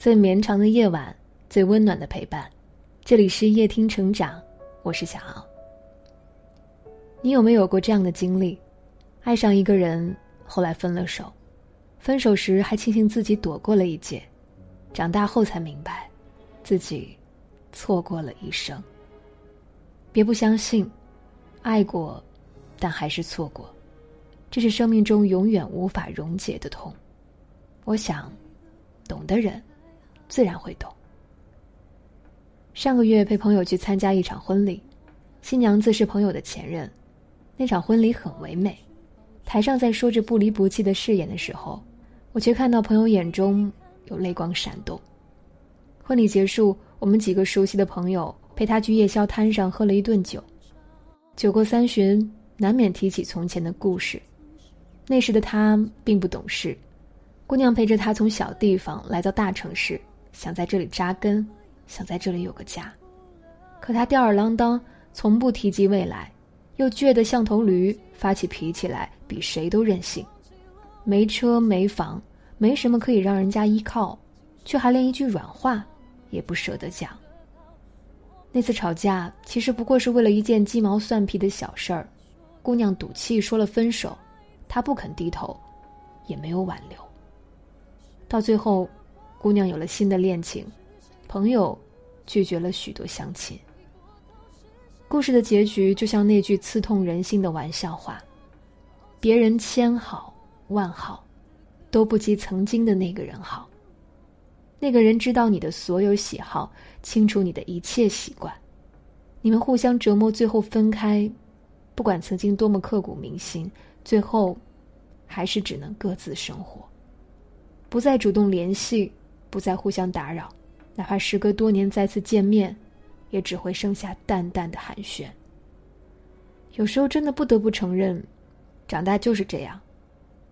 最绵长的夜晚，最温暖的陪伴。这里是夜听成长，我是小奥。你有没有过这样的经历？爱上一个人，后来分了手，分手时还庆幸自己躲过了一劫，长大后才明白，自己错过了一生。别不相信，爱过，但还是错过。这是生命中永远无法溶解的痛。我想，懂的人自然会懂。上个月陪朋友去参加一场婚礼，新娘子是朋友的前任。那场婚礼很唯美，台上在说着不离不弃的誓言的时候，我却看到朋友眼中有泪光闪动。婚礼结束，我们几个熟悉的朋友陪他去夜宵摊上喝了一顿酒。酒过三巡，难免提起从前的故事。那时的他并不懂事，姑娘陪着他从小地方来到大城市，想在这里扎根，想在这里有个家。可他吊儿郎当，从不提及未来，又倔得像头驴，发起脾气来比谁都任性。没车没房，没什么可以让人家依靠，却还连一句软话也不舍得讲。那次吵架其实不过是为了一件鸡毛蒜皮的小事儿，姑娘赌气说了分手。他不肯低头，也没有挽留。到最后，姑娘有了新的恋情，朋友拒绝了许多相亲。故事的结局就像那句刺痛人心的玩笑话：别人千好万好，都不及曾经的那个人好。那个人知道你的所有喜好，清楚你的一切习惯，你们互相折磨，最后分开。不管曾经多么刻骨铭心。最后，还是只能各自生活，不再主动联系，不再互相打扰，哪怕时隔多年再次见面，也只会剩下淡淡的寒暄。有时候真的不得不承认，长大就是这样，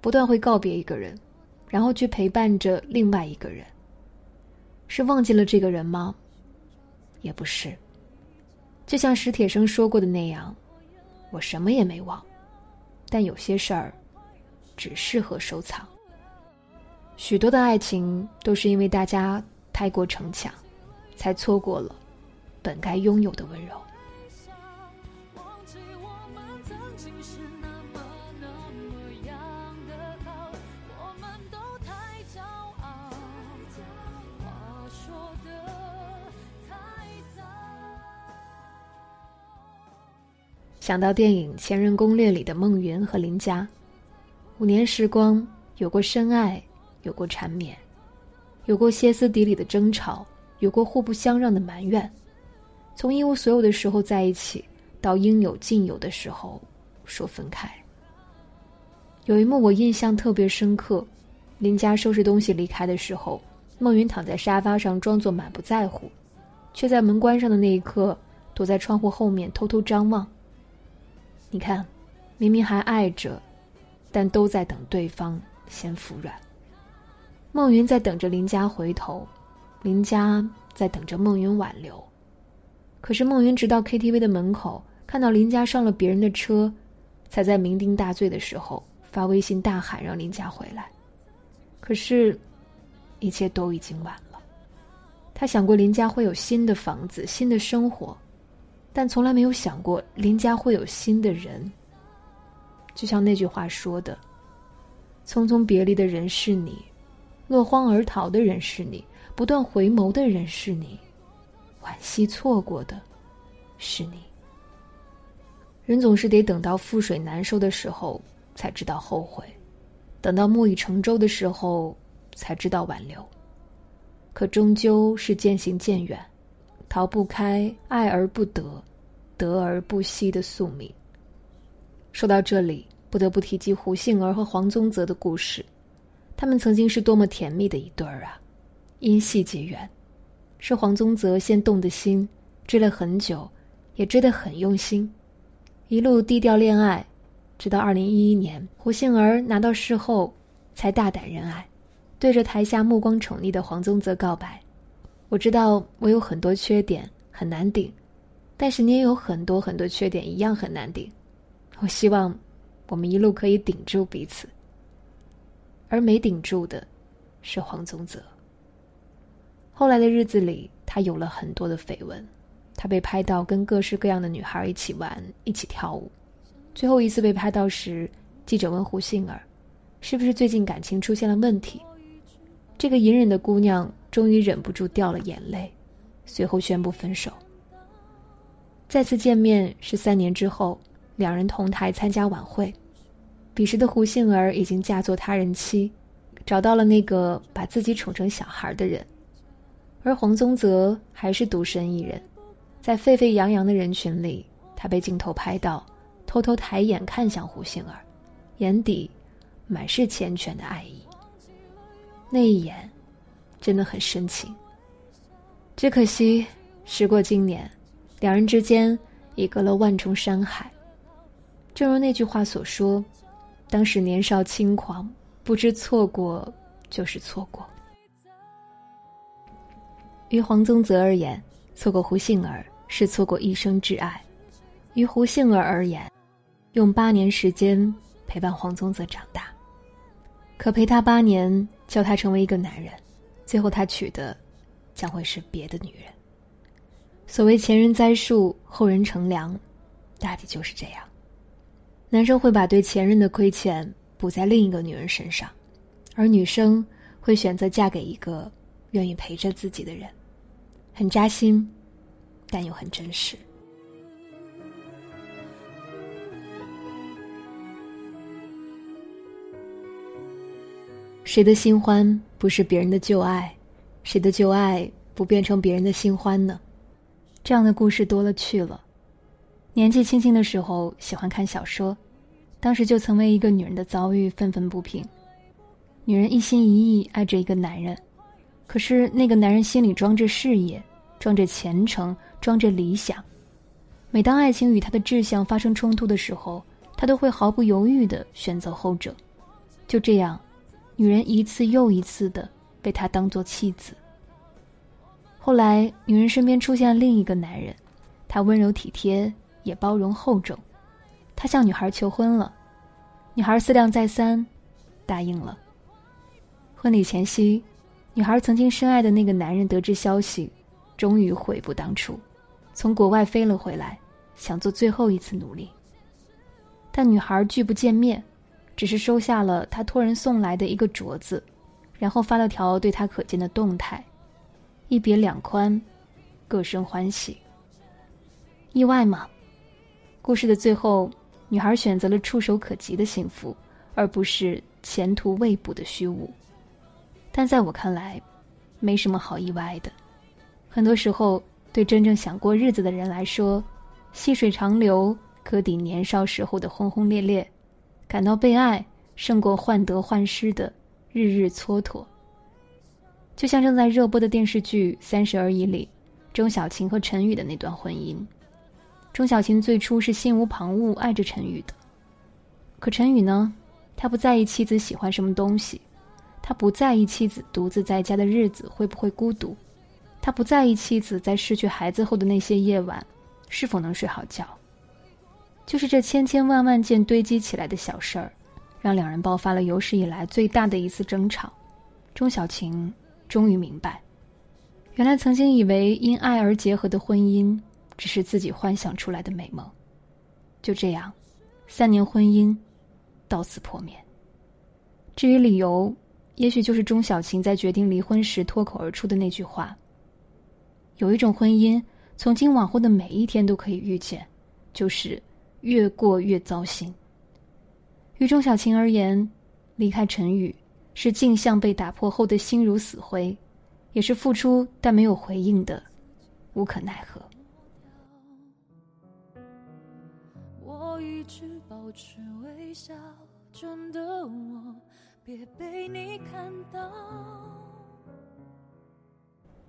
不断会告别一个人，然后去陪伴着另外一个人。是忘记了这个人吗？也不是。就像史铁生说过的那样，我什么也没忘。但有些事儿，只适合收藏。许多的爱情都是因为大家太过逞强，才错过了本该拥有的温柔。想到电影《前任攻略》里的孟云和林佳，五年时光，有过深爱，有过缠绵，有过歇斯底里的争吵，有过互不相让的埋怨，从一无所有的时候在一起，到应有尽有的时候说分开。有一幕我印象特别深刻，林佳收拾东西离开的时候，孟云躺在沙发上装作满不在乎，却在门关上的那一刻，躲在窗户后面偷偷张望。你看，明明还爱着，但都在等对方先服软。孟云在等着林佳回头，林佳在等着孟云挽留。可是孟云直到 KTV 的门口看到林佳上了别人的车，才在酩酊大醉的时候发微信大喊让林佳回来。可是，一切都已经晚了。他想过林佳会有新的房子、新的生活。但从来没有想过林家会有新的人。就像那句话说的：“匆匆别离的人是你，落荒而逃的人是你，不断回眸的人是你，惋惜错过的，是你。”人总是得等到覆水难收的时候才知道后悔，等到木已成舟的时候才知道挽留。可终究是渐行渐远。逃不开爱而不得，得而不惜的宿命。说到这里，不得不提及胡杏儿和黄宗泽的故事。他们曾经是多么甜蜜的一对儿啊！因戏结缘，是黄宗泽先动的心，追了很久，也追得很用心，一路低调恋爱，直到二零一一年，胡杏儿拿到事后，才大胆认爱，对着台下目光宠溺的黄宗泽告白。我知道我有很多缺点很难顶，但是你也有很多很多缺点一样很难顶。我希望我们一路可以顶住彼此，而没顶住的是黄宗泽。后来的日子里，他有了很多的绯闻，他被拍到跟各式各样的女孩一起玩、一起跳舞。最后一次被拍到时，记者问胡杏儿：“是不是最近感情出现了问题？”这个隐忍的姑娘终于忍不住掉了眼泪，随后宣布分手。再次见面是三年之后，两人同台参加晚会。彼时的胡杏儿已经嫁作他人妻，找到了那个把自己宠成小孩的人，而黄宗泽还是独身一人，在沸沸扬扬的人群里，他被镜头拍到，偷偷抬眼看向胡杏儿，眼底满是缱绻的爱意。那一眼，真的很深情。只可惜，时过今年，两人之间已隔了万重山海。正如那句话所说。当时年少轻狂，不知错过就是错过。于黄宗泽而言，错过胡杏儿是错过一生挚爱；于胡杏儿而言，用八年时间陪伴黄宗泽长大，可陪他八年，教他成为一个男人，最后他娶的将会是别的女人。所谓前人栽树，后人乘凉，大抵就是这样。男生会把对前任的亏欠补在另一个女人身上，而女生会选择嫁给一个愿意陪着自己的人，很扎心，但又很真实。谁的新欢不是别人的旧爱？谁的旧爱不变成别人的新欢呢？这样的故事多了去了。年纪轻轻的时候喜欢看小说，当时就曾为一个女人的遭遇愤愤不平。女人一心一意爱着一个男人，可是那个男人心里装着事业，装着前程，装着理想。每当爱情与他的志向发生冲突的时候，他都会毫不犹豫的选择后者。就这样，女人一次又一次的被他当做弃子。后来，女人身边出现了另一个男人，他温柔体贴。也包容厚重，他向女孩求婚了，女孩思量再三，答应了。婚礼前夕，女孩曾经深爱的那个男人得知消息，终于悔不当初，从国外飞了回来，想做最后一次努力。但女孩拒不见面，只是收下了他托人送来的一个镯子，然后发了条对他可见的动态：一别两宽，各生欢喜。意外吗？故事的最后，女孩选择了触手可及的幸福，而不是前途未卜的虚无。但在我看来，没什么好意外的。很多时候，对真正想过日子的人来说，细水长流可抵年少时候的轰轰烈烈，感到被爱胜过患得患失的日日蹉跎。就像正在热播的电视剧《三十而已》里，钟小琴和陈宇的那段婚姻。钟小琴最初是心无旁骛爱着陈宇的，可陈宇呢，他不在意妻子喜欢什么东西，他不在意妻子独自在家的日子会不会孤独，他不在意妻子在失去孩子后的那些夜晚是否能睡好觉。就是这千千万万件堆积起来的小事儿，让两人爆发了有史以来最大的一次争吵。钟小琴终于明白，原来曾经以为因爱而结合的婚姻。只是自己幻想出来的美梦，就这样，三年婚姻到此破灭。至于理由，也许就是钟小琴在决定离婚时脱口而出的那句话：“有一种婚姻，从今往后的每一天都可以预见，就是越过越糟心。”于钟小琴而言，离开陈宇是镜像被打破后的心如死灰，也是付出但没有回应的无可奈何。保持微笑，真的我别被你看到。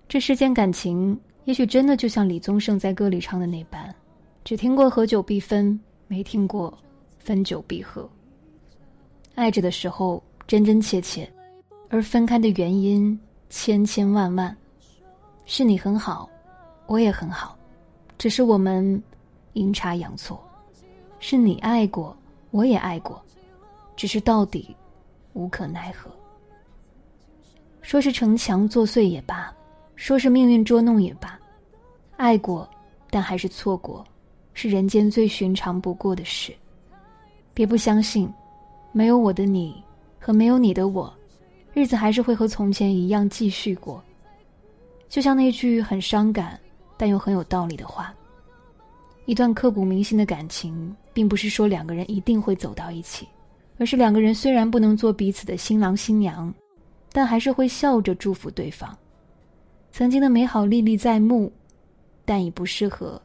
这世间感情，也许真的就像李宗盛在歌里唱的那般，只听过合久必分，没听过分久必合。爱着的时候真真切切，而分开的原因千千万万。是你很好，我也很好，只是我们阴差阳错。是你爱过，我也爱过，只是到底无可奈何。说是城墙作祟也罢，说是命运捉弄也罢，爱过，但还是错过，是人间最寻常不过的事。别不相信，没有我的你和没有你的我，日子还是会和从前一样继续过。就像那句很伤感但又很有道理的话：一段刻骨铭心的感情，并不是说两个人一定会走到一起，而是两个人虽然不能做彼此的新郎新娘，但还是会笑着祝福对方。曾经的美好历历在目，但已不适合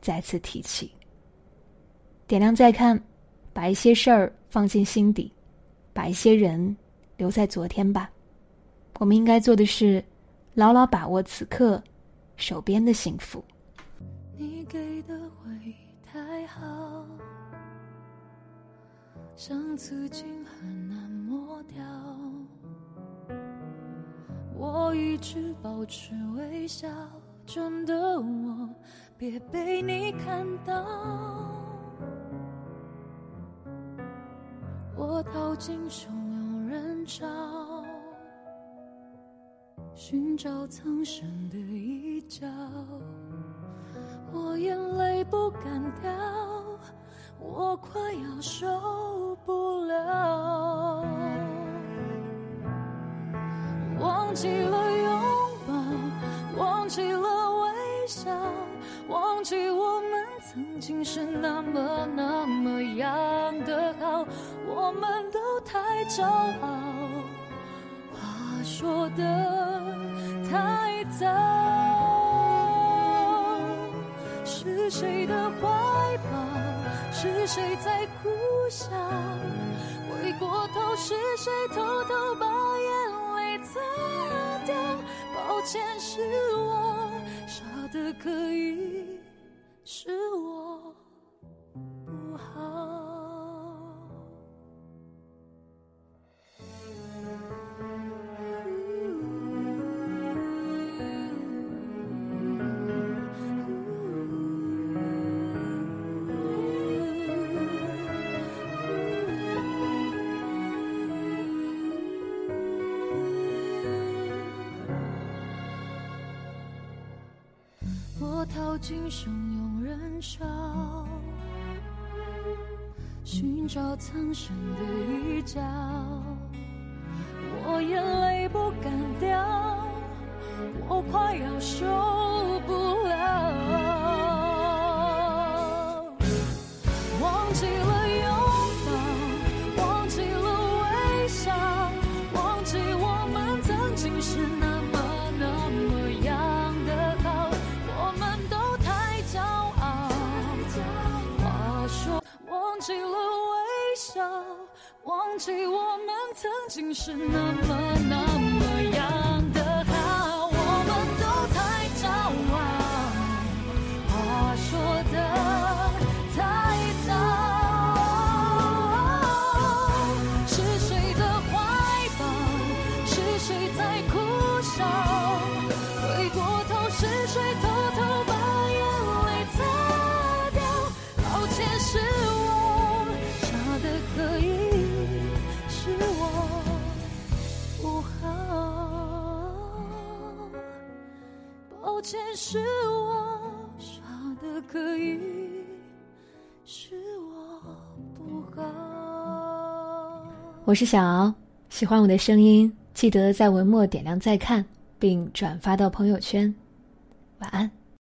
再次提起。点亮再看，把一些事儿放进心底，把一些人留在昨天吧。我们应该做的是，牢牢把握此刻手边的幸福。你给的好，像刺青很难抹掉。我一直保持微笑，真的我别被你看到。我逃进汹涌人潮，寻找藏身的一角。我眼泪不敢掉，我快要受不了。忘记了拥抱，忘记了微笑，忘记我们曾经是那么那么样的好，我们都太骄傲，话说的太早。是谁的怀抱？是谁在苦笑？回过头，是谁偷偷把眼泪擦掉？抱歉，是我傻的可以，是我心上永燃烧，寻找藏身的一角。我眼泪不敢掉，我快要受我们曾经是那么难我是小敖，喜欢我的声音，记得在文末点亮再看，并转发到朋友圈。晚安。